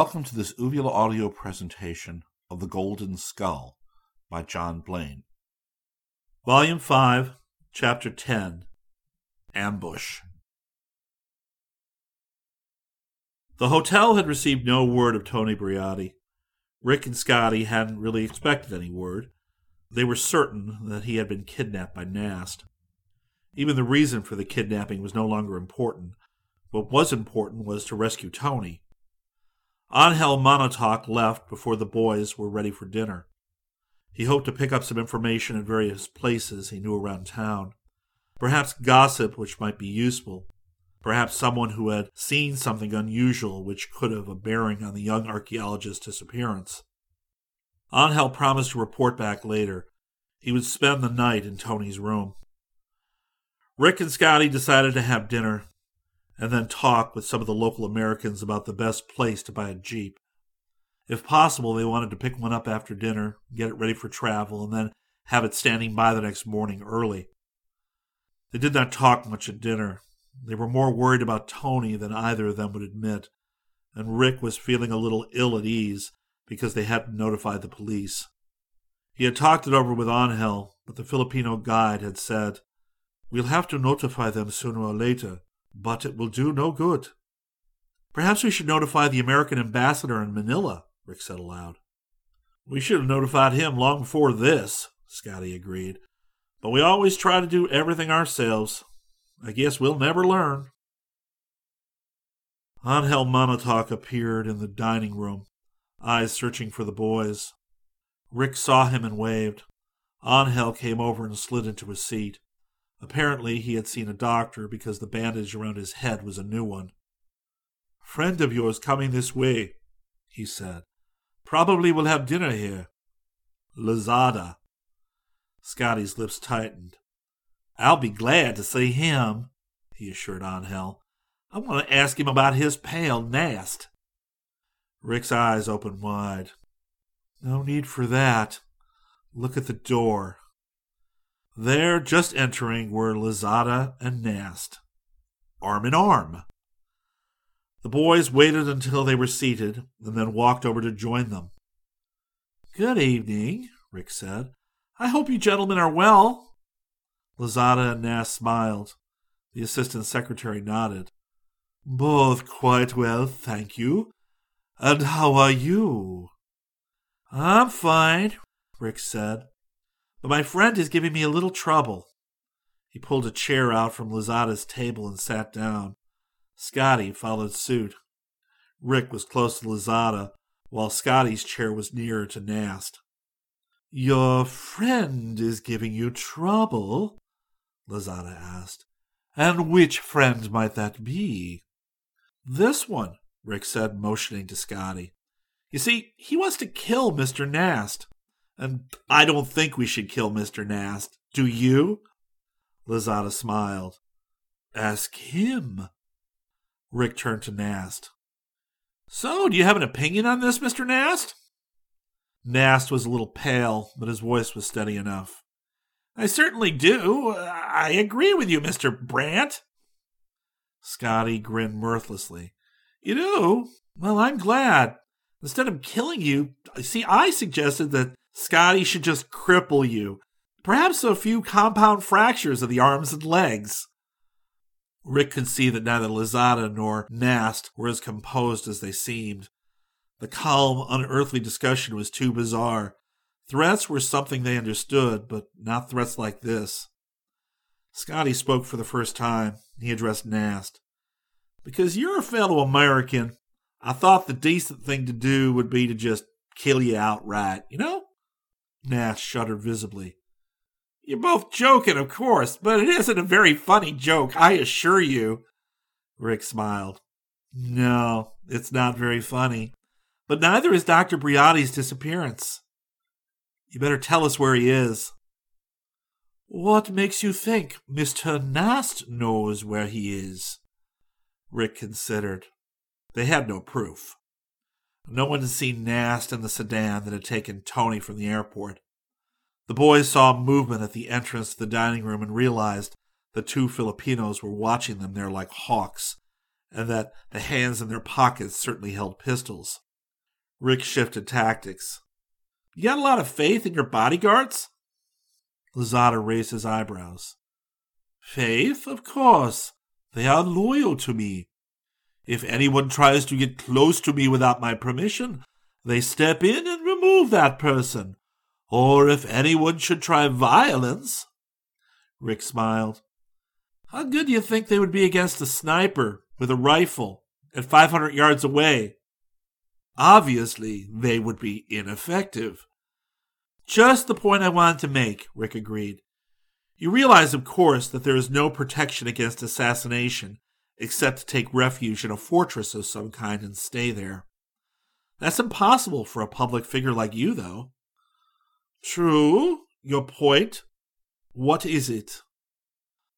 Welcome to this Uvula audio presentation of The Golden Skull by John Blaine. Volume 5, Chapter 10 Ambush. The hotel had received no word of Tony Briotti. Rick and Scotty hadn't really expected any word. They were certain that he had been kidnapped by Nast. Even the reason for the kidnapping was no longer important. What was important was to rescue Tony. Angel Monotok left before the boys were ready for dinner. He hoped to pick up some information at various places he knew around town. Perhaps gossip which might be useful. Perhaps someone who had seen something unusual which could have a bearing on the young archaeologist's disappearance. Angel promised to report back later. He would spend the night in Tony's room. Rick and Scotty decided to have dinner and then talk with some of the local Americans about the best place to buy a Jeep. If possible, they wanted to pick one up after dinner, get it ready for travel, and then have it standing by the next morning early. They did not talk much at dinner. They were more worried about Tony than either of them would admit, and Rick was feeling a little ill at ease because they hadn't notified the police. He had talked it over with Angel, but the Filipino guide had said, We'll have to notify them sooner or later but it will do no good. Perhaps we should notify the American ambassador in Manila, Rick said aloud. We should have notified him long before this, Scotty agreed. But we always try to do everything ourselves. I guess we'll never learn. Angel Monotok appeared in the dining room, eyes searching for the boys. Rick saw him and waved. Angel came over and slid into his seat. Apparently, he had seen a doctor because the bandage around his head was a new one. Friend of yours coming this way, he said. Probably will have dinner here. Lozada. Scotty's lips tightened. I'll be glad to see him, he assured Angel. I want to ask him about his pal, Nast. Rick's eyes opened wide. No need for that. Look at the door. There, just entering, were Lozada and Nast, arm in arm. The boys waited until they were seated and then walked over to join them. Good evening, Rick said. I hope you gentlemen are well. Lozada and Nast smiled. The assistant secretary nodded. Both quite well, thank you. And how are you? I'm fine, Rick said. But my friend is giving me a little trouble. He pulled a chair out from Lozada's table and sat down. Scotty followed suit. Rick was close to Lozada, while Scotty's chair was nearer to Nast. Your friend is giving you trouble? Lozada asked. And which friend might that be? This one, Rick said, motioning to Scotty. You see, he wants to kill Mr. Nast. And I don't think we should kill Mr. Nast. Do you? Lozada smiled. Ask him. Rick turned to Nast. So, do you have an opinion on this, Mr. Nast? Nast was a little pale, but his voice was steady enough. I certainly do. I agree with you, Mr. Brant. Scotty grinned mirthlessly. You do? Well, I'm glad. Instead of killing you, see, I suggested that Scotty should just cripple you. Perhaps a few compound fractures of the arms and legs. Rick could see that neither Lozada nor Nast were as composed as they seemed. The calm, unearthly discussion was too bizarre. Threats were something they understood, but not threats like this. Scotty spoke for the first time. He addressed Nast. Because you're a fellow American, I thought the decent thing to do would be to just kill you outright, you know? Nast shuddered visibly. You're both joking, of course, but it isn't a very funny joke, I assure you. Rick smiled. No, it's not very funny. But neither is Dr. Briotti's disappearance. You better tell us where he is. What makes you think Mr. Nast knows where he is? Rick considered. They had no proof. No one had seen Nast in the sedan that had taken Tony from the airport. The boys saw movement at the entrance to the dining room and realized the two Filipinos were watching them there like hawks, and that the hands in their pockets certainly held pistols. Rick shifted tactics. You got a lot of faith in your bodyguards? Lozada raised his eyebrows. Faith? Of course. They are loyal to me. If anyone tries to get close to me without my permission, they step in and remove that person. Or if anyone should try violence. Rick smiled. How good do you think they would be against a sniper with a rifle at 500 yards away? Obviously, they would be ineffective. Just the point I wanted to make, Rick agreed. You realize, of course, that there is no protection against assassination except to take refuge in a fortress of some kind and stay there. That's impossible for a public figure like you, though. True. Your point? What is it?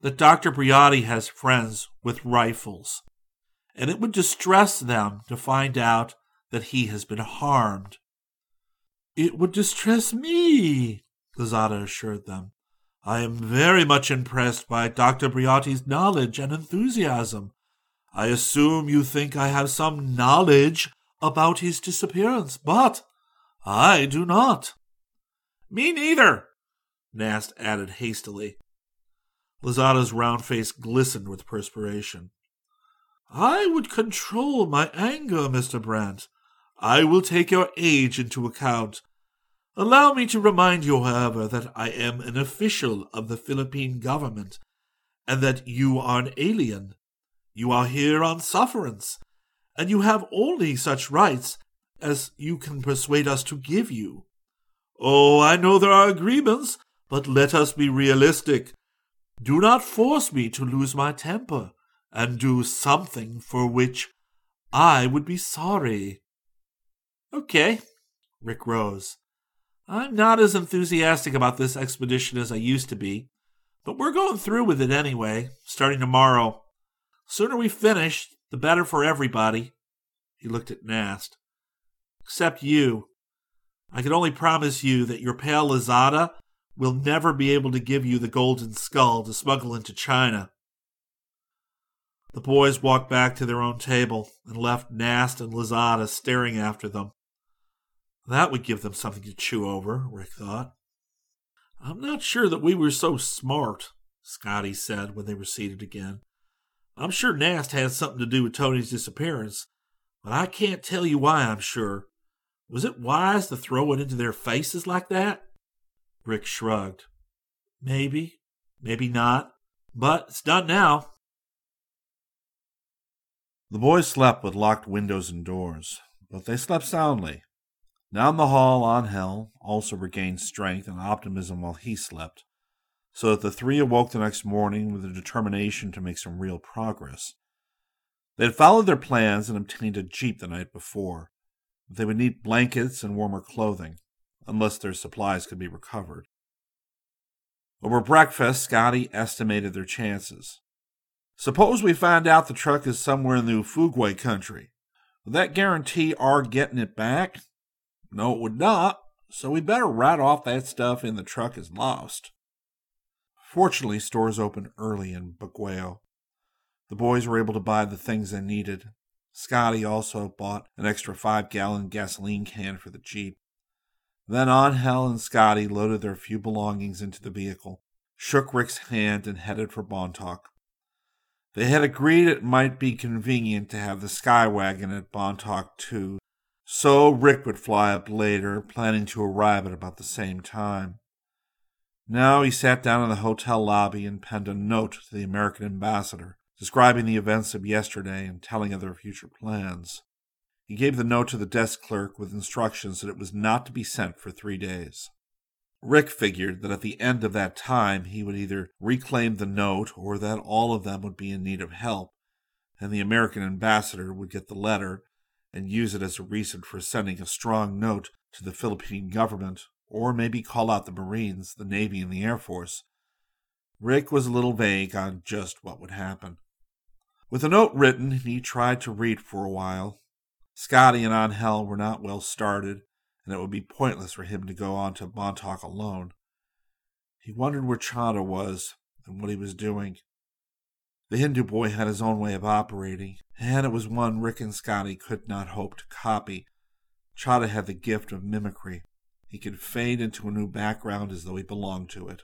That Dr. Briotti has friends with rifles, and it would distress them to find out that he has been harmed. It would distress me, Lozada assured them. I am very much impressed by Dr. Briotti's knowledge and enthusiasm. I assume you think I have some knowledge about his disappearance, but I do not. Me neither, Nast added hastily. Lozada's round face glistened with perspiration. I would control my anger, Mr. Brant. I will take your age into account. Allow me to remind you, however, that I am an official of the Philippine government, and that you are an alien. You are here on sufferance, and you have only such rights as you can persuade us to give you. Oh, I know there are agreements, but let us be realistic. Do not force me to lose my temper and do something for which I would be sorry. Okay, Rick rose. I'm not as enthusiastic about this expedition as I used to be, but we're going through with it anyway, starting tomorrow. Sooner we finish, the better for everybody. He looked at Nast. Except you. I can only promise you that your pal Lozada will never be able to give you the golden skull to smuggle into China. The boys walked back to their own table and left Nast and Lozada staring after them. That would give them something to chew over, Rick thought. I'm not sure that we were so smart, Scotty said when they were seated again. I'm sure Nast had something to do with Tony's disappearance, but I can't tell you why I'm sure. Was it wise to throw it into their faces like that? Rick shrugged. Maybe, maybe not, but it's done now. The boys slept with locked windows and doors, but they slept soundly. Down the hall, Angel also regained strength and optimism while he slept, so that the three awoke the next morning with a determination to make some real progress. They had followed their plans and obtained a jeep the night before, but they would need blankets and warmer clothing, unless their supplies could be recovered. Over breakfast, Scotty estimated their chances. Suppose we find out the truck is somewhere in the Ifugao country. Would that guarantee our getting it back? No, it would not, so we'd better write off that stuff in the truck as lost. Fortunately, stores opened early in Baguio. The boys were able to buy the things they needed. Scotty also bought an extra five gallon gasoline can for the Jeep. Then Angel and Scotty loaded their few belongings into the vehicle, shook Rick's hand, and headed for Bontoc. They had agreed it might be convenient to have the Skywagon at Bontoc too, so Rick would fly up later, planning to arrive at about the same time. Now he sat down in the hotel lobby and penned a note to the American ambassador, describing the events of yesterday and telling of their future plans. He gave the note to the desk clerk with instructions that it was not to be sent for three days. Rick figured that at the end of that time he would either reclaim the note or that all of them would be in need of help, and the American ambassador would get the letter and use it as a reason for sending a strong note to the Philippine government, or maybe call out the Marines, the Navy, and the Air Force. Rick was a little vague on just what would happen. With the note written, he tried to read for a while. Scotty and Angel were not well started, and it would be pointless for him to go on to Bontoc alone. He wondered where Chahda was and what he was doing. The Hindu boy had his own way of operating, and it was one Rick and Scotty could not hope to copy. Chahda had the gift of mimicry. He could fade into a new background as though he belonged to it.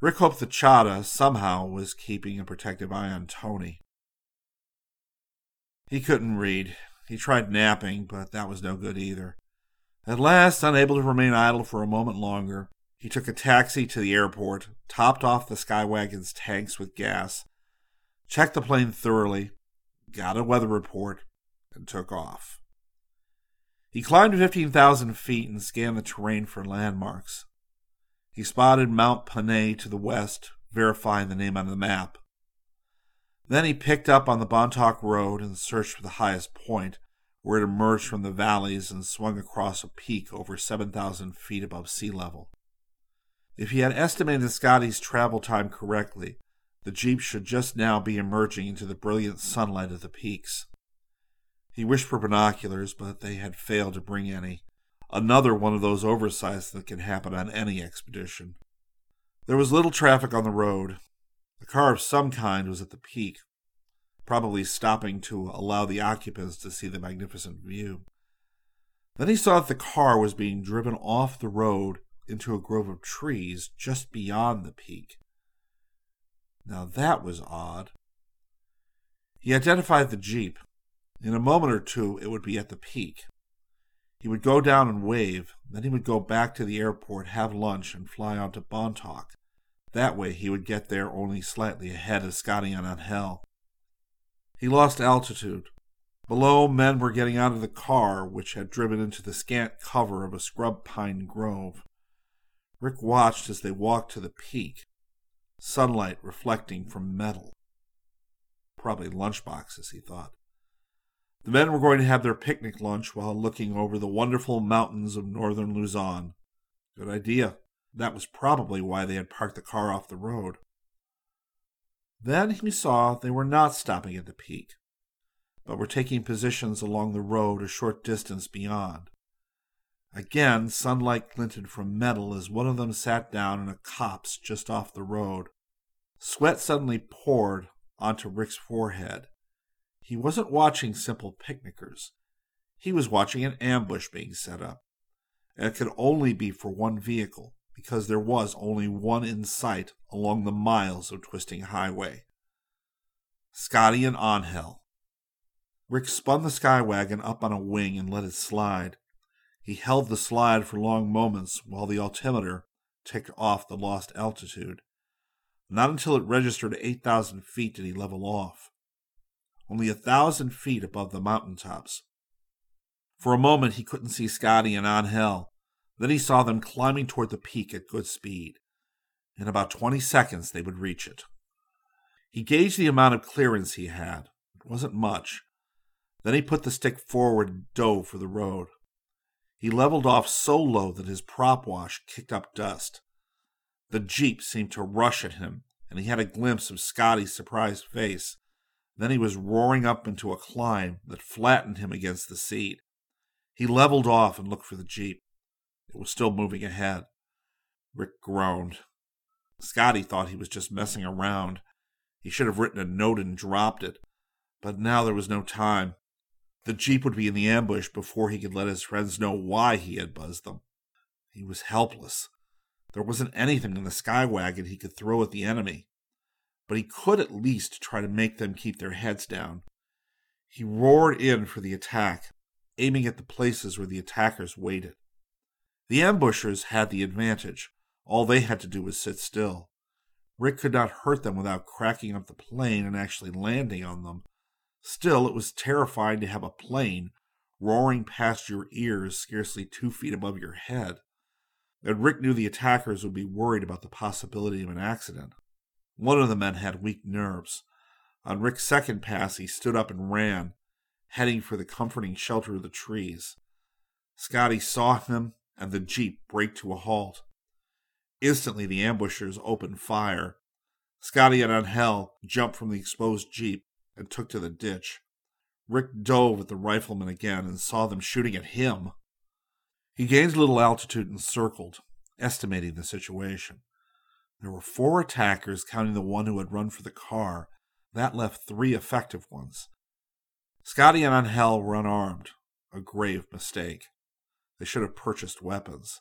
Rick hoped that Chahda somehow was keeping a protective eye on Tony. He couldn't read. He tried napping, but that was no good either. At last, unable to remain idle for a moment longer, he took a taxi to the airport, topped off the Skywagon's tanks with gas, checked the plane thoroughly, got a weather report, and took off. He climbed to 15,000 feet and scanned the terrain for landmarks. He spotted Mount Panay to the west, verifying the name on the map. Then he picked up on the Bontoc Road and searched for the highest point, where it emerged from the valleys and swung across a peak over 7,000 feet above sea level. If he had estimated Scotty's travel time correctly, the Jeep should just now be emerging into the brilliant sunlight of the peaks. He wished for binoculars, but they had failed to bring any. Another one of those oversights that can happen on any expedition. There was little traffic on the road. A car of some kind was at the peak, probably stopping to allow the occupants to see the magnificent view. Then he saw that the car was being driven off the road into a grove of trees just beyond the peak. Now that was odd. He identified the Jeep. In a moment or two, it would be at the peak. He would go down and wave, then he would go back to the airport, have lunch, and fly on to Bontoc. That way he would get there only slightly ahead of Scotty and Angel. He lost altitude. Below, men were getting out of the car, which had driven into the scant cover of a scrub pine grove. Rick watched as they walked to the peak, sunlight reflecting from metal. Probably lunchboxes, he thought. The men were going to have their picnic lunch while looking over the wonderful mountains of northern Luzon. Good idea. That was probably why they had parked the car off the road. Then he saw they were not stopping at the peak, but were taking positions along the road a short distance beyond. Again, sunlight glinted from metal as one of them sat down in a copse just off the road. Sweat suddenly poured onto Rick's forehead. He wasn't watching simple picnickers. He was watching an ambush being set up. And it could only be for one vehicle, because there was only one in sight along the miles of twisting highway. Scotty and Angel. Rick spun the skywagon up on a wing and let it slide. He held the slide for long moments while the altimeter ticked off the lost altitude. Not until it registered 8,000 feet did he level off. Only a thousand feet above the mountain tops. For a moment he couldn't see Scotty and Angel. Then he saw them climbing toward the peak at good speed. In about 20 seconds they would reach it. He gauged the amount of clearance he had. It wasn't much. Then he put the stick forward and dove for the road. He leveled off so low that his prop wash kicked up dust. The Jeep seemed to rush at him, and he had a glimpse of Scotty's surprised face. Then he was roaring up into a climb that flattened him against the seat. He leveled off and looked for the Jeep. It was still moving ahead. Rick groaned. Scotty thought he was just messing around. He should have written a note and dropped it. But now there was no time. The Jeep would be in the ambush before he could let his friends know why he had buzzed them. He was helpless. There wasn't anything in the sky wagon he could throw at the enemy, but he could at least try to make them keep their heads down. He roared in for the attack, aiming at the places where the attackers waited. The ambushers had the advantage. All they had to do was sit still. Rick could not hurt them without cracking up the plane and actually landing on them, Still, it was terrifying to have a plane roaring past your ears scarcely two feet above your head. And Rick knew the attackers would be worried about the possibility of an accident. One of the men had weak nerves. On Rick's second pass, he stood up and ran, heading for the comforting shelter of the trees. Scotty saw him and the jeep brake to a halt. Instantly, the ambushers opened fire. Scotty and Angel jumped from the exposed jeep and took to the ditch. Rick dove at the riflemen again and saw them shooting at him. He gained a little altitude and circled, estimating the situation. There were four attackers, counting the one who had run for the car. That left three effective ones. Scotty and Angel were unarmed. a grave mistake. They should have purchased weapons.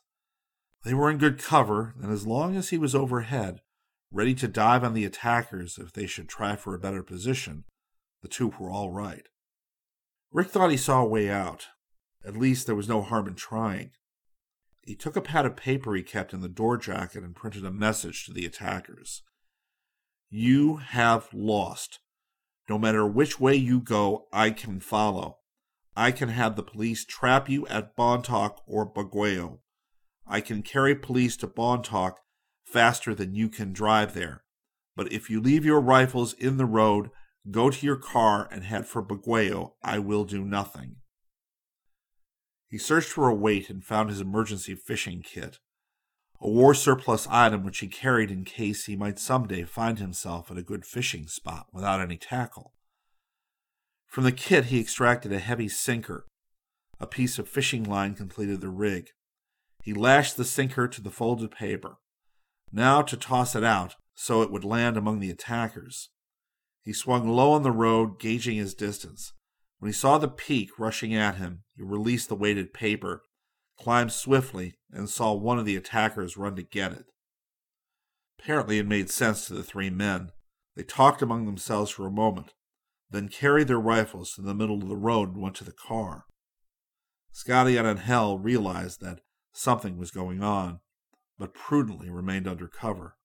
They were in good cover, and as long as he was overhead, ready to dive on the attackers if they should try for a better position, the two were all right. Rick thought he saw a way out. At least there was no harm in trying. He took a pad of paper he kept in the door jacket and printed a message to the attackers. You have lost. No matter which way you go, I can follow. I can have the police trap you at Bontoc or Baguio. I can carry police to Bontoc faster than you can drive there. But if you leave your rifles in the road, go to your car and head for Baguio, I will do nothing. He searched for a weight and found his emergency fishing kit, a war surplus item which he carried in case he might someday find himself at a good fishing spot without any tackle. From the kit, he extracted a heavy sinker. A piece of fishing line completed the rig. He lashed the sinker to the folded paper. Now to toss it out so it would land among the attackers. He swung low on the road, gauging his distance. When he saw the peak rushing at him, he released the weighted paper, climbed swiftly, and saw one of the attackers run to get it. Apparently, it made sense to the three men. They talked among themselves for a moment, then carried their rifles to the middle of the road and went to the car. Scotty and Angel realized that something was going on, but prudently remained under cover.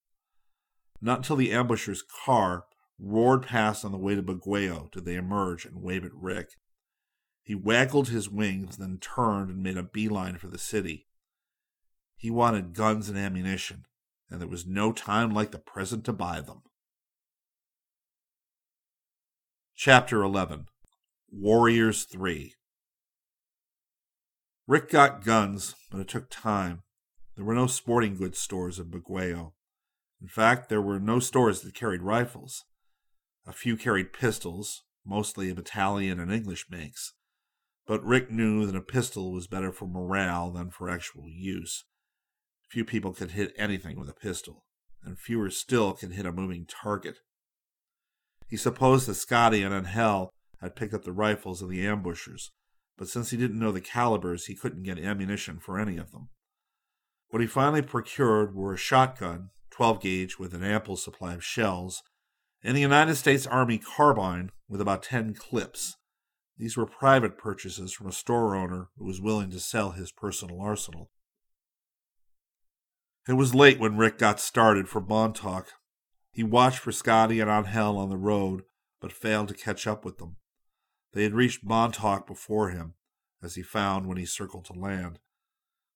Not until the ambusher's car roared past on the way to Baguio did they emerge and wave at Rick. He waggled his wings, then turned and made a beeline for the city. He wanted guns and ammunition, and there was no time like the present to buy them. Chapter 11 Warriors 3 Rick got guns, but it took time. There were no sporting goods stores in Baguio. In fact, there were no stores that carried rifles. A few carried pistols, mostly of Italian and English makes. But Rick knew that a pistol was better for morale than for actual use. Few people could hit anything with a pistol, and fewer still could hit a moving target. He supposed that Scotty and Angel had picked up the rifles of the ambushers, but since he didn't know the calibers, he couldn't get ammunition for any of them. What he finally procured were a shotgun, 12 gauge, with an ample supply of shells, and the United States Army carbine with about 10 clips. These were private purchases from a store owner who was willing to sell his personal arsenal. It was late when Rick got started for Bontoc. He watched for Scotty and Angel on the road, but failed to catch up with them. They had reached Bontoc before him, as he found when he circled to land.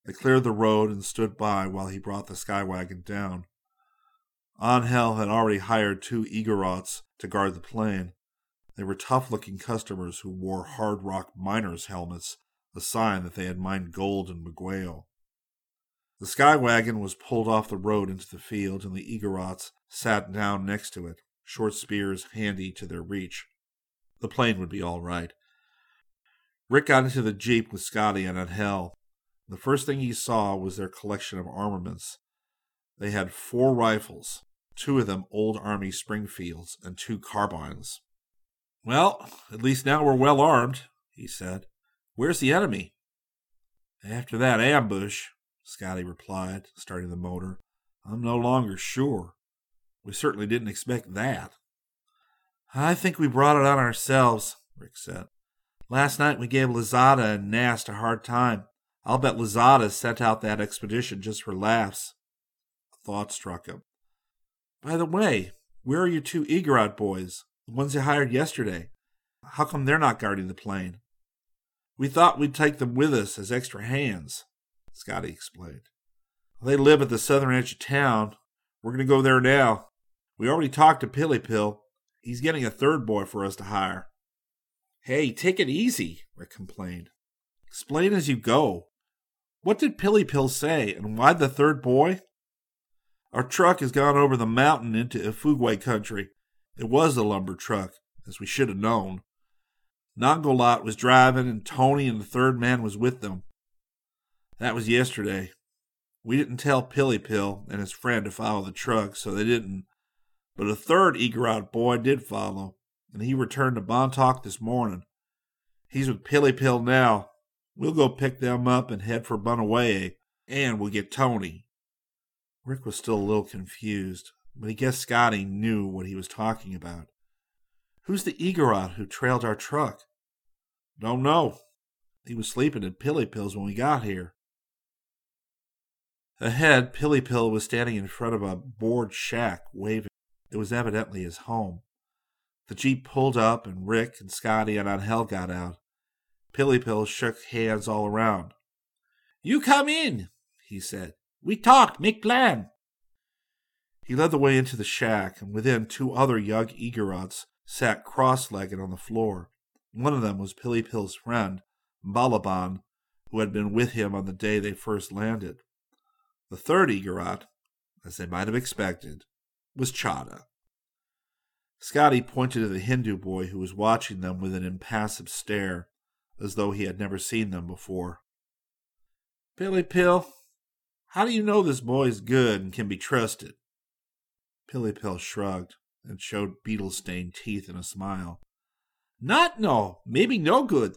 They cleared the road and stood by while he brought the skywagon down. Angel had already hired two Igorots to guard the plane. They were tough looking customers who wore hard rock miners' helmets, a sign that they had mined gold in Baguio. The sky wagon was pulled off the road into the field, and the Igorots sat down next to it, short spears handy to their reach. The plane would be all right. Rick got into the jeep with Scotty and Angel. The first thing he saw was their collection of armaments. They had four rifles, two of them old Army Springfields, and two carbines. Well, at least now we're well armed, he said. Where's the enemy? After that ambush, Scotty replied, starting the motor, I'm no longer sure. We certainly didn't expect that. I think we brought it on ourselves, Rick said. Last night we gave Lozada and Nast a hard time. I'll bet Lozada sent out that expedition just for laughs. A thought struck him. By the way, where are your two Igorot boys, the ones you hired yesterday? How come they're not guarding the plane? We thought we'd take them with us as extra hands, Scotty explained. They live at the southern edge of town. We're going to go there now. We already talked to Pilly Pill. He's getting a third boy for us to hire. Hey, take it easy, Rick complained. Explain as you go. What did Pilly Pill say, and why the third boy? Our truck has gone over the mountain into Ifugao country. It was a lumber truck, as we should have known. Nongolot was driving, and Tony and the third man was with them. That was yesterday. We didn't tell Pilly Pill and his friend to follow the truck, so they didn't. But a third Igorot boy did follow, and he returned to Bontoc this morning. He's with Pilly Pill now, We'll go pick them up and head for Banaue, and we'll get Tony. Rick was still a little confused, but he guessed Scotty knew what he was talking about. Who's the Igorot who trailed our truck? Don't know. He was sleeping at Pilly Pills when we got here. Ahead, Pilly Pill was standing in front of a board shack, waving. It was evidently his home. The Jeep pulled up, and Rick and Scotty and Angel got out. Pilly Pill shook hands all around. You come in, he said. We talk, make plan. He led the way into the shack, and within two other young Igorots sat cross-legged on the floor. One of them was Pilly Pill's friend, Balaban, who had been with him on the day they first landed. The third Igorot, as they might have expected, was Chahda. Scotty pointed to the Hindu boy who was watching them with an impassive stare, as though he had never seen them before. Pilly Pill, how do you know this boy's good and can be trusted? Pilly Pill shrugged and showed beetle stained teeth in a smile. Not no, maybe no good.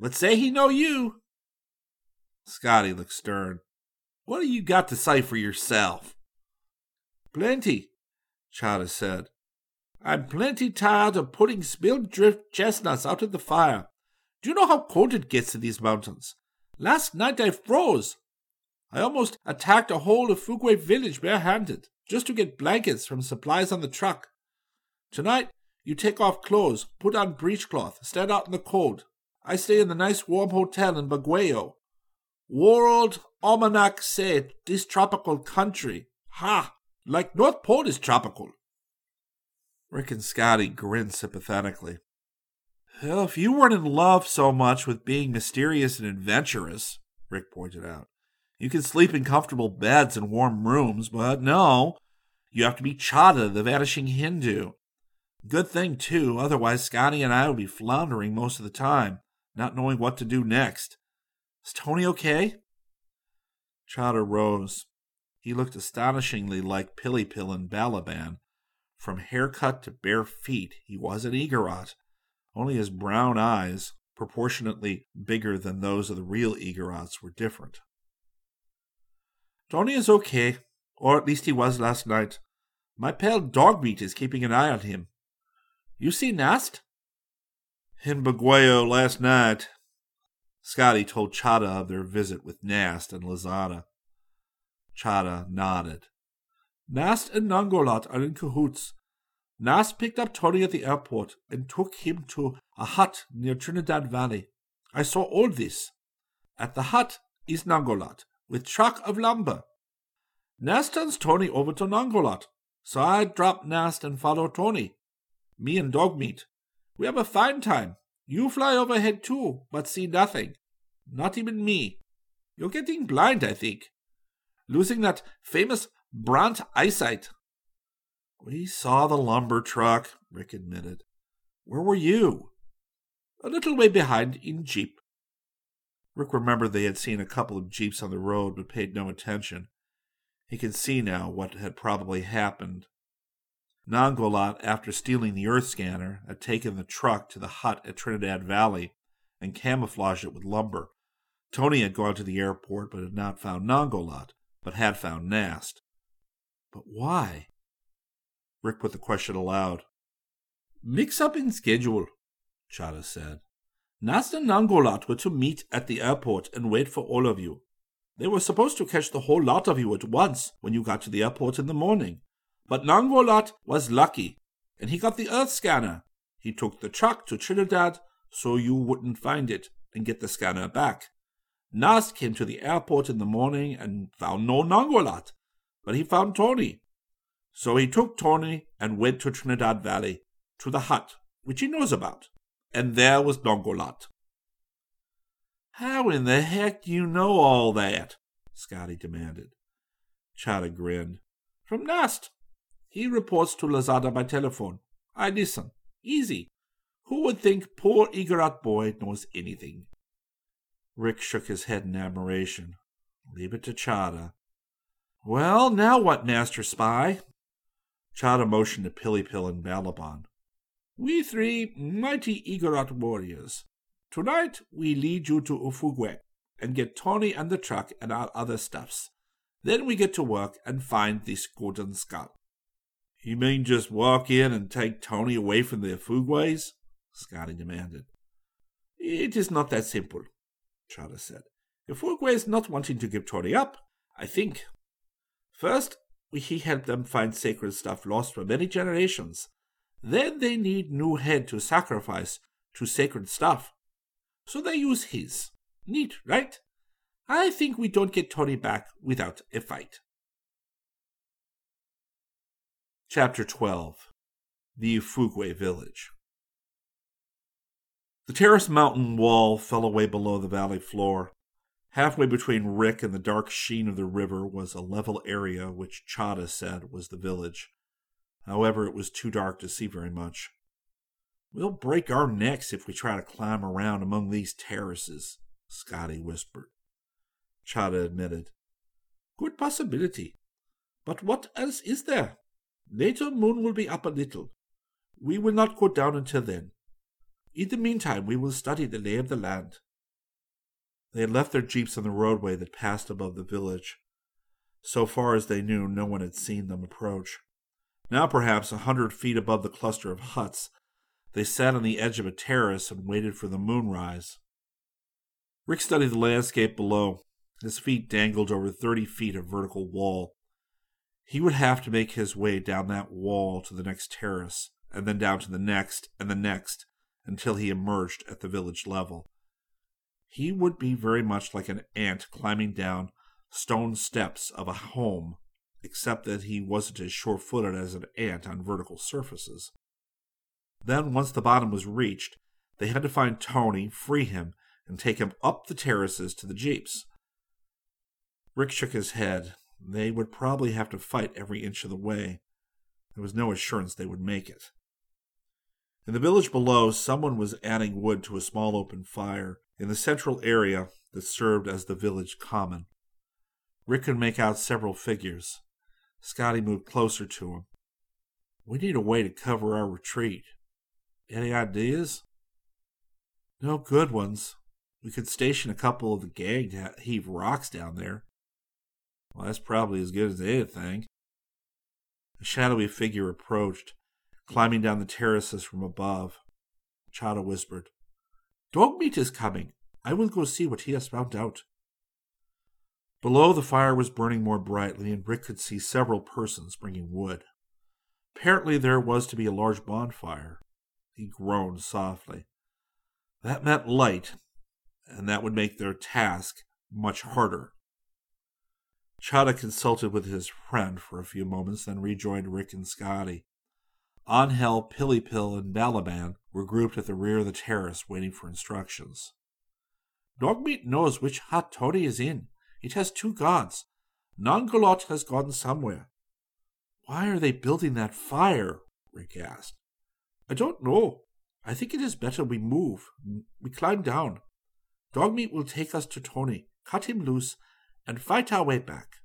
Let's say he know you. Scotty looked stern. What do you got to say for yourself? Plenty, Chahda said. I'm plenty tired of putting Spindrift chestnuts out of the fire. Do you know how cold it gets in these mountains? Last night I froze. I almost attacked a whole Ifugao village barehanded, just to get blankets from supplies on the truck. Tonight, you take off clothes, put on breechcloth, stand out in the cold. I stay in the nice warm hotel in Baguio. World Almanac said this tropical country. Ha! Like North Pole is tropical. Rick and Scotty grinned sympathetically. Well, if you weren't in love so much with being mysterious and adventurous, Rick pointed out, you can sleep in comfortable beds and warm rooms, but no, you have to be Chahda, the vanishing Hindu. Good thing, too, otherwise Scotty and I would be floundering most of the time, not knowing what to do next. Is Tony okay? Chahda rose. He looked astonishingly like Pilly Pill and Balaban. From haircut to bare feet, he was an Igorot. Only his brown eyes, proportionately bigger than those of the real Igorots, were different. Tony is okay, or at least he was last night. My pal Dogmeat is keeping an eye on him. You see Nast? In Baguio last night. Scotty told Chahda of their visit with Nast and Lozada. Chahda nodded. Nast and Nangolat are in cahoots. Nast picked up Tony at the airport and took him to a hut near Trinidad Valley. I saw all this. At the hut is Nangolat, with truck of lumber. Nast turns Tony over to Nangolat, so I drop Nast and follow Tony. Me and Dogmeat. We have a fine time. You fly overhead too, but see nothing. Not even me. You're getting blind, I think. Losing that famous Brant eyesight. We saw the lumber truck, Rick admitted. Where were you? A little way behind in Jeep. Rick remembered they had seen a couple of Jeeps on the road but paid no attention. He could see now what had probably happened. Nangolat, after stealing the Earth scanner, had taken the truck to the hut at Trinidad Valley and camouflaged it with lumber. Tony had gone to the airport but had not found Nangolat, but had found Nast. But why? Rick put the question aloud. Mix up in schedule, Chahda said. Nast and Nangolat were to meet at the airport and wait for all of you. They were supposed to catch the whole lot of you at once when you got to the airport in the morning. But Nangolat was lucky, and he got the Earth scanner. He took the truck to Trinidad so you wouldn't find it and get the scanner back. Nast came to the airport in the morning and found no Nangolat, but he found Tony. So he took Tony and went to Trinidad Valley, to the hut, which he knows about, and there was Nangolat. How in the heck do you know all that? Scotty demanded. Chahda grinned. From Nast. He reports to Lozada by telephone. I listen. Easy. Who would think poor Igorot boy knows anything? Rick shook his head in admiration. Leave it to Chahda. Well, now what, Master Spy? Chahda motioned to Pilly Pill and Balaban. We three mighty Igorot warriors. Tonight we lead you to Ifugao and get Tony and the truck and our other stuffs. Then we get to work and find this golden skull. You mean just walk in and take Tony away from the Ifugaos? Scotty demanded. It is not that simple, Chahda said. Ifugao is not wanting to give Tony up, I think. First, he helped them find sacred stuff lost for many generations. Then they need new head to sacrifice to sacred stuff. So they use his. Neat, right? I think we don't get Tony back without a fight. Chapter 12 The Ifugao Village The terrace mountain wall fell away below the valley floor. Halfway between Rick and the dark sheen of the river was a level area which Chahda said was the village. However, it was too dark to see very much. We'll break our necks if we try to climb around among these terraces, Scotty whispered. Chahda admitted. Good possibility. But what else is there? Later moon will be up a little. We will not go down until then. In the meantime, we will study the lay of the land. They had left their jeeps on the roadway that passed above the village. So far as they knew, no one had seen them approach. Now, perhaps a hundred feet above the cluster of huts, they sat on the edge of a terrace and waited for the moonrise. Rick studied the landscape below. His feet dangled over thirty feet of vertical wall. He would have to make his way down that wall to the next terrace, and then down to the next and the next, until he emerged at the village level. He would be very much like an ant climbing down stone steps of a home, except that he wasn't as sure footed as an ant on vertical surfaces. Then, once the bottom was reached, they had to find Tony, free him, and take him up the terraces to the jeeps. Rick shook his head. They would probably have to fight every inch of the way. There was no assurance they would make it. In the village below, someone was adding wood to a small open fire in the central area that served as the village common. Rick could make out several figures. Scotty moved closer to him. We need a way to cover our retreat. Any ideas? No good ones. We could station a couple of the gang to heave rocks down there. Well, that's probably as good as anything. A shadowy figure approached, climbing down the terraces from above. Chahda whispered, Dogmeat is coming. I will go see what he has found out. Below, the fire was burning more brightly, and Rick could see several persons bringing wood. Apparently, there was to be a large bonfire. He groaned softly. That meant light, and that would make their task much harder. Chahda consulted with his friend for a few moments, then rejoined Rick and Scotty. Angel, Pilipil, and Balaban were grouped at the rear of the terrace waiting for instructions. Dogmeat knows which hut Tony is in. It has two guards. Nongolot has gone somewhere. Why are they building that fire? Rick asked. I don't know. I think it is better we move. We climb down. Dogmeat will take us to Tony, cut him loose, and fight our way back.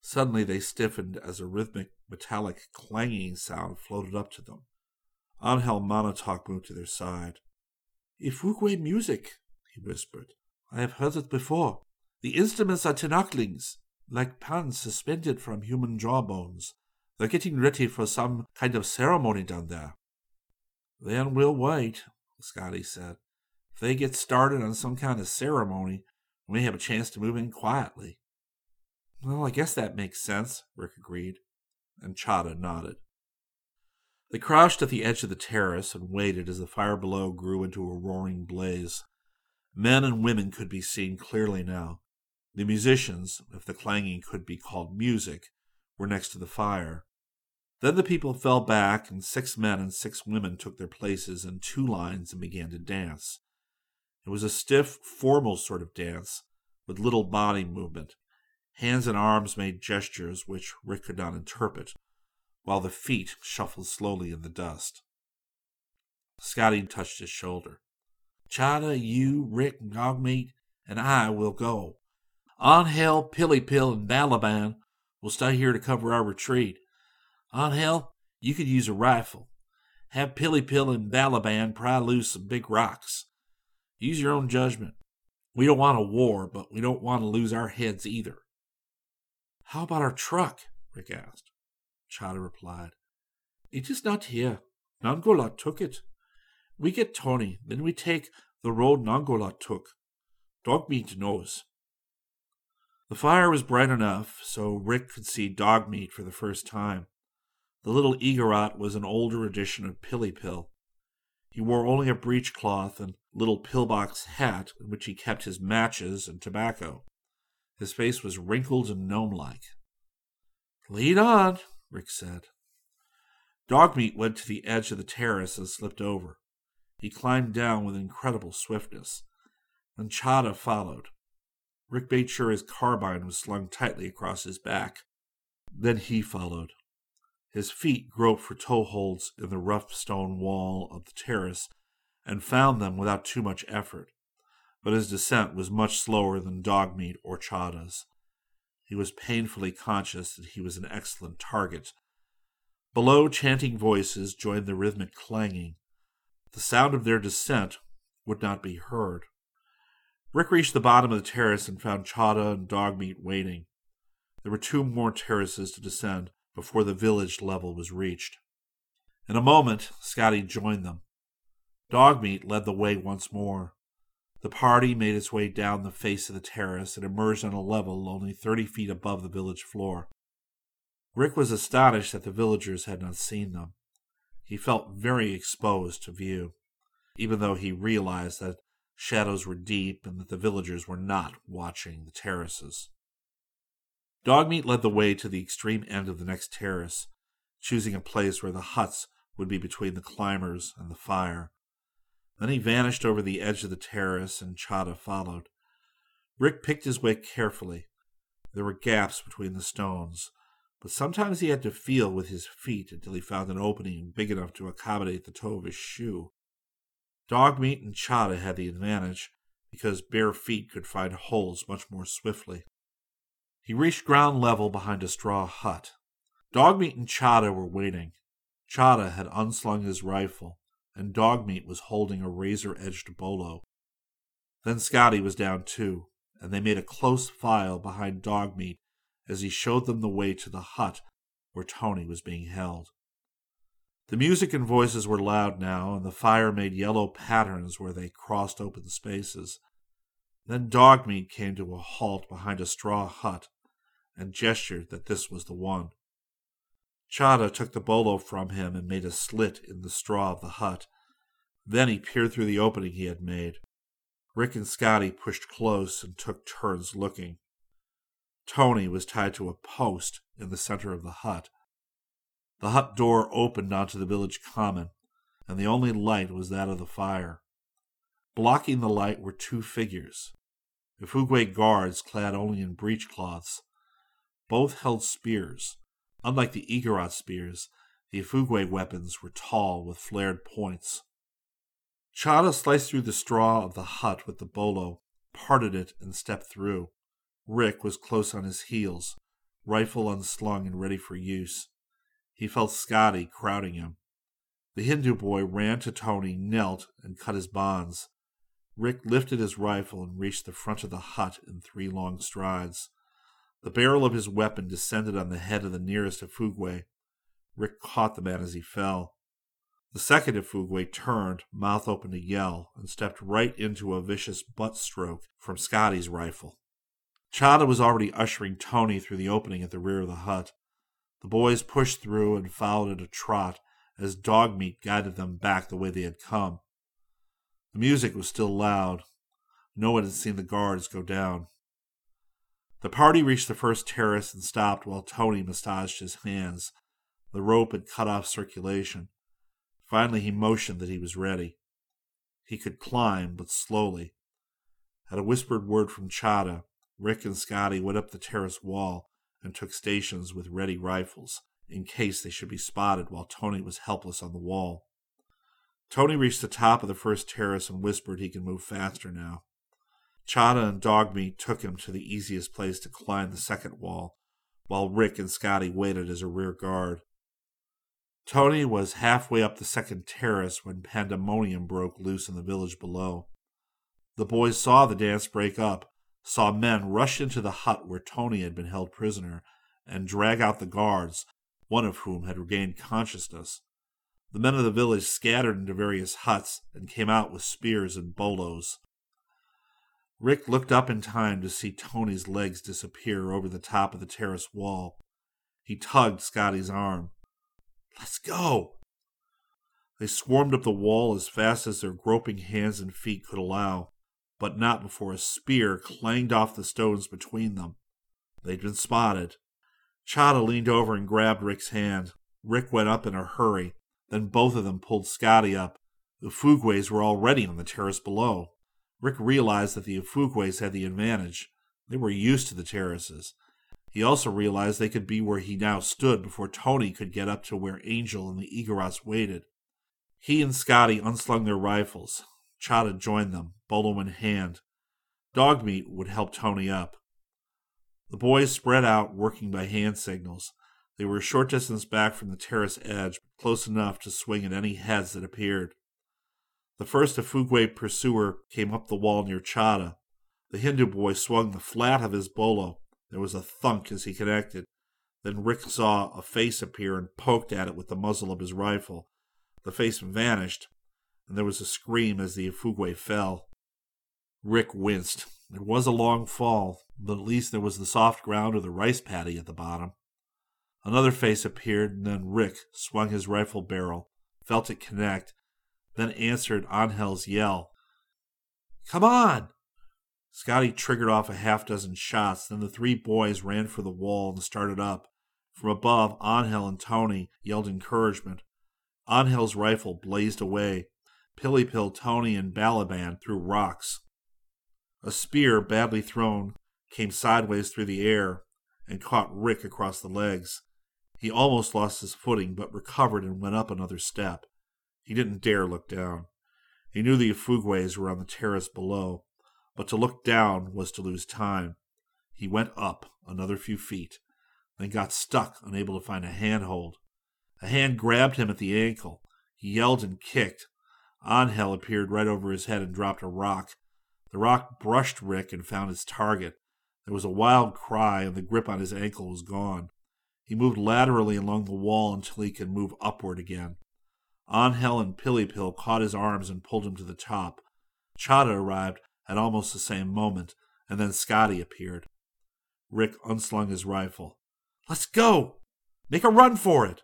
Suddenly they stiffened as a rhythmic, metallic, clanging sound floated up to them. Angel Monotalk moved to their side. Ifugao music, he whispered. I have heard it before. The instruments are tinaklings, like pans suspended from human jawbones. They're getting ready for some kind of ceremony down there. Then we'll wait, Scotty said. If they get started on some kind of ceremony, we have a chance to move in quietly. Well, I guess that makes sense, Rick agreed, and Chahda nodded. They crouched at the edge of the terrace and waited as the fire below grew into a roaring blaze. Men and women could be seen clearly now. The musicians, if the clanging could be called music, were next to the fire. Then the people fell back, and six men and six women took their places in two lines and began to dance. It was a stiff, formal sort of dance, with little body movement. Hands and arms made gestures which Rick could not interpret, while the feet shuffled slowly in the dust. Scotty touched his shoulder. Chahda, you, Rick, Dogmeat, and I will go. Angel, Pilipil, and Balaban will stay here to cover our retreat. Angel, you could use a rifle. Have Pilipil and Balaban pry loose some big rocks. Use your own judgment. We don't want a war, but we don't want to lose our heads either. How about our truck? Rick asked. Chahda replied, It is not here. Nongolot took it. We get Tony, then we take the road Nongolot took. Dogmeat knows. The fire was bright enough so Rick could see Dogmeat for the first time. The little Igorot was an older edition of Pilipil. He wore only a breechcloth and little pillbox hat in which he kept his matches and tobacco. His face was wrinkled and gnome like. Lead on, Rick said. Dogmeat went to the edge of the terrace and slipped over. He climbed down with incredible swiftness. Then Chahda followed. Rick made sure his carbine was slung tightly across his back. Then he followed. His feet groped for toeholds in the rough stone wall of the terrace and found them without too much effort, but his descent was much slower than Dogmeat or Chahda's. He was painfully conscious that he was an excellent target. Below, chanting voices joined the rhythmic clanging. The sound of their descent would not be heard. Rick reached the bottom of the terrace and found Chahda and Dogmeat waiting. There were two more terraces to descend before the village level was reached. In a moment, Scotty joined them. Dogmeat led the way once more. The party made its way down the face of the terrace and emerged on a level only thirty feet above the village floor. Rick was astonished that the villagers had not seen them. He felt very exposed to view, even though he realized that shadows were deep and that the villagers were not watching the terraces. Dogmeat led the way to the extreme end of the next terrace, choosing a place where the huts would be between the climbers and the fire. Then he vanished over the edge of the terrace, and Chahda followed. Rick picked his way carefully. There were gaps between the stones, but sometimes he had to feel with his feet until he found an opening big enough to accommodate the toe of his shoe. Dogmeat and Chahda had the advantage because bare feet could find holes much more swiftly. He reached ground level behind a straw hut. Dogmeat and Chahda were waiting. Chahda had unslung his rifle, and Dogmeat was holding a razor edged bolo. Then Scotty was down too, and they made a close file behind Dogmeat as he showed them the way to the hut where Tony was being held. The music and voices were loud now, and the fire made yellow patterns where they crossed open spaces. Then Dogmeat came to a halt behind a straw hut and gestured that this was the one. Chahda took the bolo from him and made a slit in the straw of the hut. Then he peered through the opening he had made. Rick and Scotty pushed close and took turns looking. Tony was tied to a post in the center of the hut. The hut door opened onto the village common, and the only light was that of the fire. Blocking the light were two figures, Ifugao guards clad only in breechcloths. Both held spears. Unlike the Igorot spears, the Ifugao weapons were tall with flared points. Chahda sliced through the straw of the hut with the bolo, parted it, and stepped through. Rick was close on his heels, rifle unslung and ready for use. He felt Scotty crowding him. The Hindu boy ran to Tony, knelt, and cut his bonds. Rick lifted his rifle and reached the front of the hut in three long strides. The barrel of his weapon descended on the head of the nearest Ifugao. Rick caught the man as he fell. The second Ifugao turned, mouth open to yell, and stepped right into a vicious butt stroke from Scotty's rifle. Chahda was already ushering Tony through the opening at the rear of the hut. The boys pushed through and followed at a trot as Dogmeat guided them back the way they had come. The music was still loud. No one had seen the guards go down. The party reached the first terrace and stopped while Tony massaged his hands. The rope had cut off circulation. Finally, he motioned that he was ready. He could climb, but slowly. At a whispered word from Chahda, Rick and Scotty went up the terrace wall and took stations with ready rifles in case they should be spotted while Tony was helpless on the wall. Tony reached the top of the first terrace and whispered he could move faster now. Chahda and Dogmeat took him to the easiest place to climb the second wall, while Rick and Scotty waited as a rear guard. Tony was halfway up the second terrace when pandemonium broke loose in the village below. The boys saw the dance break up, saw men rush into the hut where Tony had been held prisoner, and drag out the guards, one of whom had regained consciousness. The men of the village scattered into various huts and came out with spears and bolos. Rick looked up in time to see Tony's legs disappear over the top of the terrace wall. He tugged Scotty's arm. Let's go! They swarmed up the wall as fast as their groping hands and feet could allow, but not before a spear clanged off the stones between them. They'd been spotted. Chahda leaned over and grabbed Rick's hand. Rick went up in a hurry. Then both of them pulled Scotty up. The Ifugaos were already on the terrace below. Rick realized that the Ifugaos had the advantage. They were used to the terraces. He also realized they could be where he now stood before Tony could get up to where Angel and the Igorots waited. He and Scotty unslung their rifles. Chahda joined them, bolo in hand. Dogmeat would help Tony up. The boys spread out, working by hand signals. They were a short distance back from the terrace edge, close enough to swing at any heads that appeared. The first Ifugao pursuer came up the wall near Chahda. The Hindu boy swung the flat of his bolo. There was a thunk as he connected. Then Rick saw a face appear and poked at it with the muzzle of his rifle. The face vanished, and there was a scream as the Ifugao fell. Rick winced. It was a long fall, but at least there was the soft ground of the rice paddy at the bottom. Another face appeared, and then Rick swung his rifle barrel, felt it connect, then answered Angel's yell. Come on! Scotty triggered off a half dozen shots, then the three boys ran for the wall and started up. From above, Angel and Tony yelled encouragement. Angel's rifle blazed away. Pilipil, Tony, and Balaban threw rocks. A spear, badly thrown, came sideways through the air and caught Rick across the legs. He almost lost his footing, but recovered and went up another step. He didn't dare look down. He knew the Ifugaos were on the terrace below, but to look down was to lose time. He went up another few feet, then got stuck, unable to find a handhold. A hand grabbed him at the ankle. He yelled and kicked. Angel appeared right over his head and dropped a rock. The rock brushed Rick and found its target. There was a wild cry, and the grip on his ankle was gone. He moved laterally along the wall until he could move upward again. Angel and Pilipil caught his arms and pulled him to the top. Chahda arrived at almost the same moment, and then Scotty appeared. Rick unslung his rifle. Let's go! Make a run for it!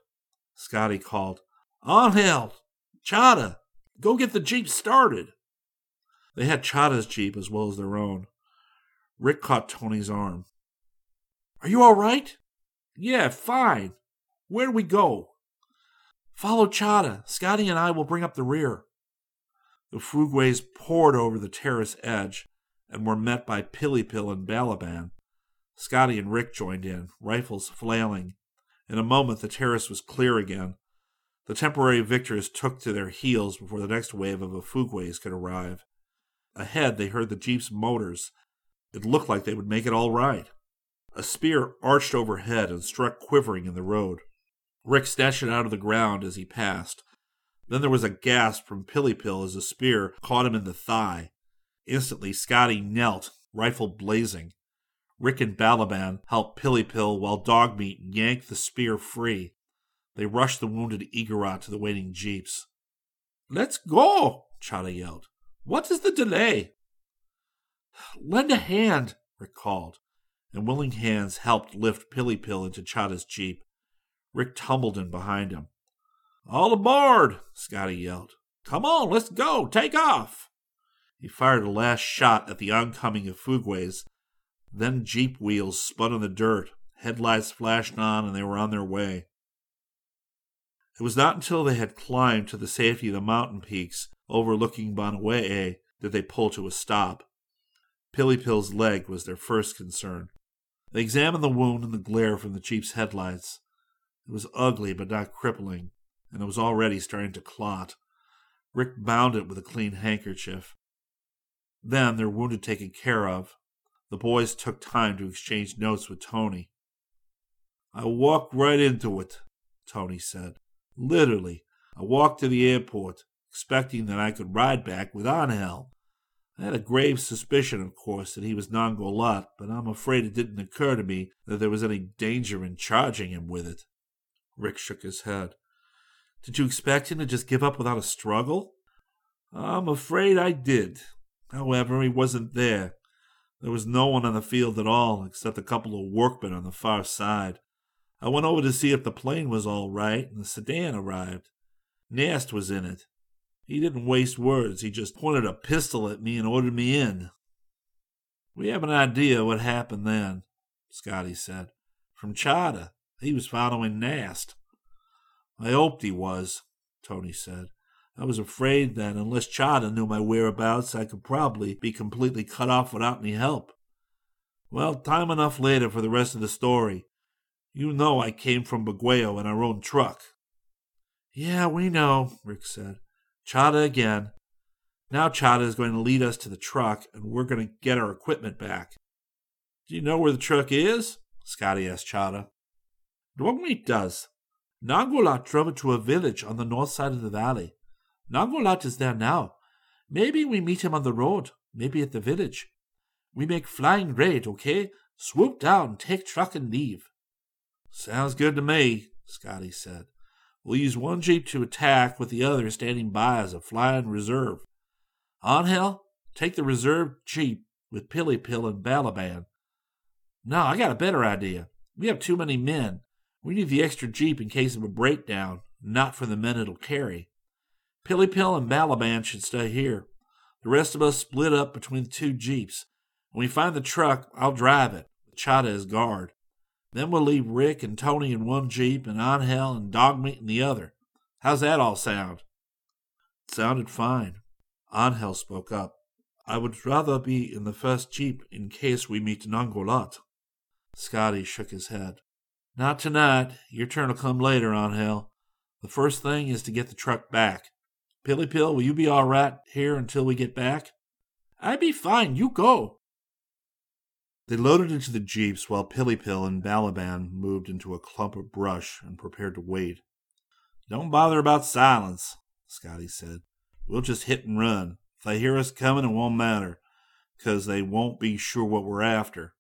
Scotty called. Angel! Chahda! Go get the jeep started! They had Chahda's jeep as well as their own. Rick caught Tony's arm. Are you all right? Yeah, fine. Where do we go? Follow Chahda. Scotty and I will bring up the rear. The Ifugaos poured over the terrace edge and were met by Pilipil and Balaban. Scotty and Rick joined in, rifles flailing. In a moment, the terrace was clear again. The temporary victors took to their heels before the next wave of Ifugaos could arrive. Ahead, they heard the jeep's motors. It looked like they would make it all right. A spear arched overhead and struck quivering in the road. Rick snatched it out of the ground as he passed. Then there was a gasp from Pilipil as a spear caught him in the thigh. Instantly, Scotty knelt, rifle blazing. Rick and Balaban helped Pilipil while Dogmeat yanked the spear free. They rushed the wounded Igorot to the waiting jeeps. Let's go, Chahda yelled. What is the delay? Lend a hand, Rick called, and willing hands helped lift Pilipil into Chahda's jeep. Rick tumbled in behind him. All aboard, Scotty yelled. Come on, let's go, take off. He fired a last shot at the oncoming Ifugaos. Then jeep wheels spun in the dirt, headlights flashed on, and they were on their way. It was not until they had climbed to the safety of the mountain peaks overlooking Banaue that they pulled to a stop. Pilipil's leg was their first concern. They examined the wound and the glare from the jeep's headlights. It was ugly but not crippling, and it was already starting to clot. Rick bound it with a clean handkerchief. Then, their wounded taken care of, the boys took time to exchange notes with Tony. I walked right into it, Tony said. Literally, I walked to the airport, expecting that I could ride back with Angel. I had a grave suspicion, of course, that he was Nongolat, but I'm afraid it didn't occur to me that there was any danger in charging him with it. Rick shook his head. Did you expect him to just give up without a struggle? I'm afraid I did. However, he wasn't there. There was no one on the field at all, except a couple of workmen on the far side. I went over to see if the plane was all right, and the sedan arrived. Nast was in it. He didn't waste words. He just pointed a pistol at me and ordered me in. We have an idea what happened then, Scotty said. From Chahda. He was following Nast. I hoped he was, Tony said. I was afraid that unless Chahda knew my whereabouts, I could probably be completely cut off without any help. Well, time enough later for the rest of the story. You know I came from Baguio in our own truck. Yeah, we know, Rick said. Chahda again. Now Chahda is going to lead us to the truck, and we're going to get our equipment back. Do you know where the truck is? Scotty asked Chahda. Dogmeat does. Nongolat drove it to a village on the north side of the valley. Nongolat is there now. Maybe we meet him on the road, maybe at the village. We make flying raid, okay? Swoop down, take truck, and leave. Sounds good to me, Scotty said. We'll use one jeep to attack with the other standing by as a flying reserve. Angel, take the reserve jeep with Pilipil and Balaban. No, I got a better idea. We have too many men. We need the extra jeep in case of a breakdown, not for the men it'll carry. Pilipil and Balaban should stay here. The rest of us split up between the two jeeps. When we find the truck, I'll drive it, Chahda as guard. Then we'll leave Rick and Tony in one Jeep and Angel and Dogmeat in the other. How's that all sound? It sounded fine. Angel spoke up. I would rather be in the first Jeep in case we meet Nongolat. Scotty shook his head. Not tonight. Your turn will come later, Angel. The first thing is to get the truck back. Pilipil, will you be all right here until we get back? I be fine. You go. They loaded into the jeeps while Pilipil and Balaban moved into a clump of brush and prepared to wait. Don't bother about silence, Scotty said. We'll just hit and run. If they hear us coming, it won't matter, 'cause they won't be sure what we're after.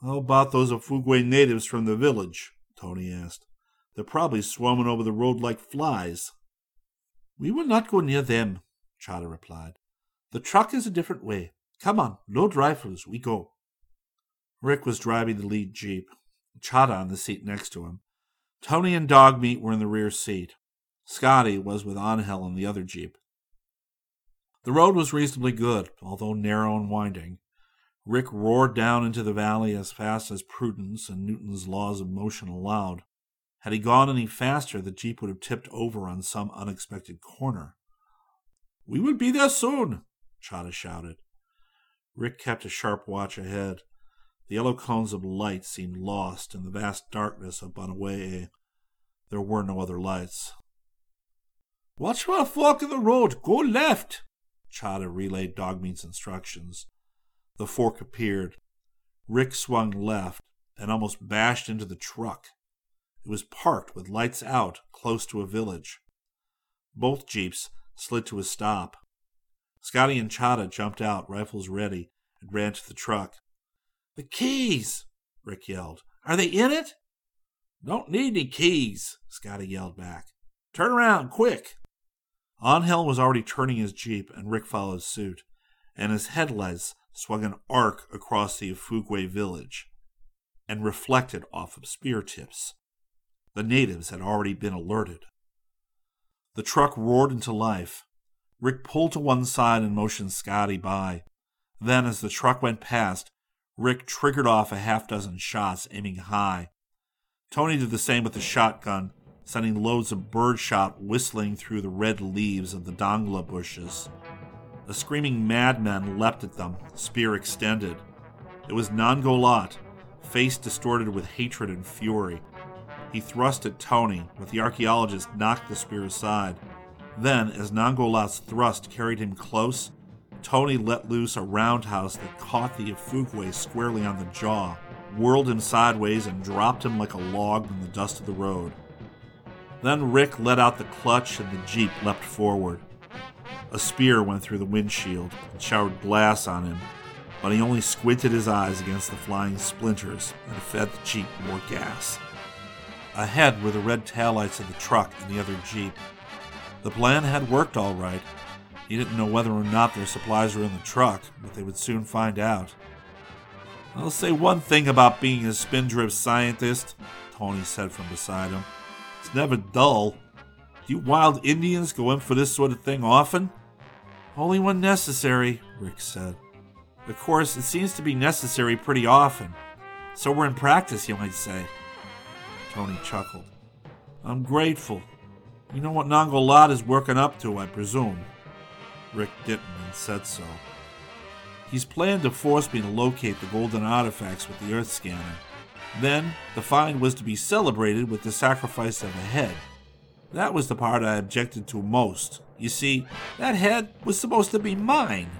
How about those Ifugao natives from the village? Tony asked. They're probably swarming over the road like flies. We will not go near them, Chahda replied. The truck is a different way. Come on, load rifles, we go. Rick was driving the lead Jeep, Chahda on the seat next to him. Tony and Dogmeat were in the rear seat. Scotty was with Angel in the other Jeep. The road was reasonably good, although narrow and winding. Rick roared down into the valley as fast as prudence and Newton's laws of motion allowed. Had he gone any faster, the Jeep would have tipped over on some unexpected corner. We will be there soon, Chahda shouted. Rick kept a sharp watch ahead. The yellow cones of light seemed lost in the vast darkness of Banaue. There were no other lights. Watch for a fork in the road. Go left. Chahda relayed Dogmeat's instructions. The fork appeared. Rick swung left and almost bashed into the truck. It was parked with lights out close to a village. Both jeeps slid to a stop. Scotty and Chahda jumped out, rifles ready, and ran to the truck. The keys! Rick yelled. Are they in it? Don't need any keys, Scotty yelled back. Turn around, quick! Angel was already turning his jeep, and Rick followed suit, and his headlights swung an arc across the Ifugao village and reflected off of spear tips. The natives had already been alerted. The truck roared into life. Rick pulled to one side and motioned Scotty by. Then, as the truck went past, Rick triggered off a half dozen shots, aiming high. Tony did the same with the shotgun, sending loads of birdshot whistling through the red leaves of the dongla bushes. The screaming madmen leapt at them, spear extended. It was Nangolat, face distorted with hatred and fury. He thrust at Tony, but the archaeologist knocked the spear aside. Then, as Nangolat's thrust carried him close, Tony let loose a roundhouse that caught the Ifugao squarely on the jaw, whirled him sideways, and dropped him like a log in the dust of the road. Then Rick let out the clutch and the Jeep leapt forward. A spear went through the windshield and showered glass on him, but he only squinted his eyes against the flying splinters and fed the Jeep more gas. Ahead were the red taillights of the truck and the other Jeep. The plan had worked all right. He didn't know whether or not their supplies were in the truck, but they would soon find out. I'll say one thing about being a Spindrift scientist, Tony said from beside him. It's never dull. Do you wild Indians go in for this sort of thing often? Only when necessary, Rick said. Of course, it seems to be necessary pretty often. So we're in practice, you might say. Tony chuckled. I'm grateful. You know what Nongalad is working up to, I presume. Rick didn't and said so. He's planned to force me to locate the golden artifacts with the Earth scanner. Then, the find was to be celebrated with the sacrifice of a head. That was the part I objected to most. You see, that head was supposed to be mine.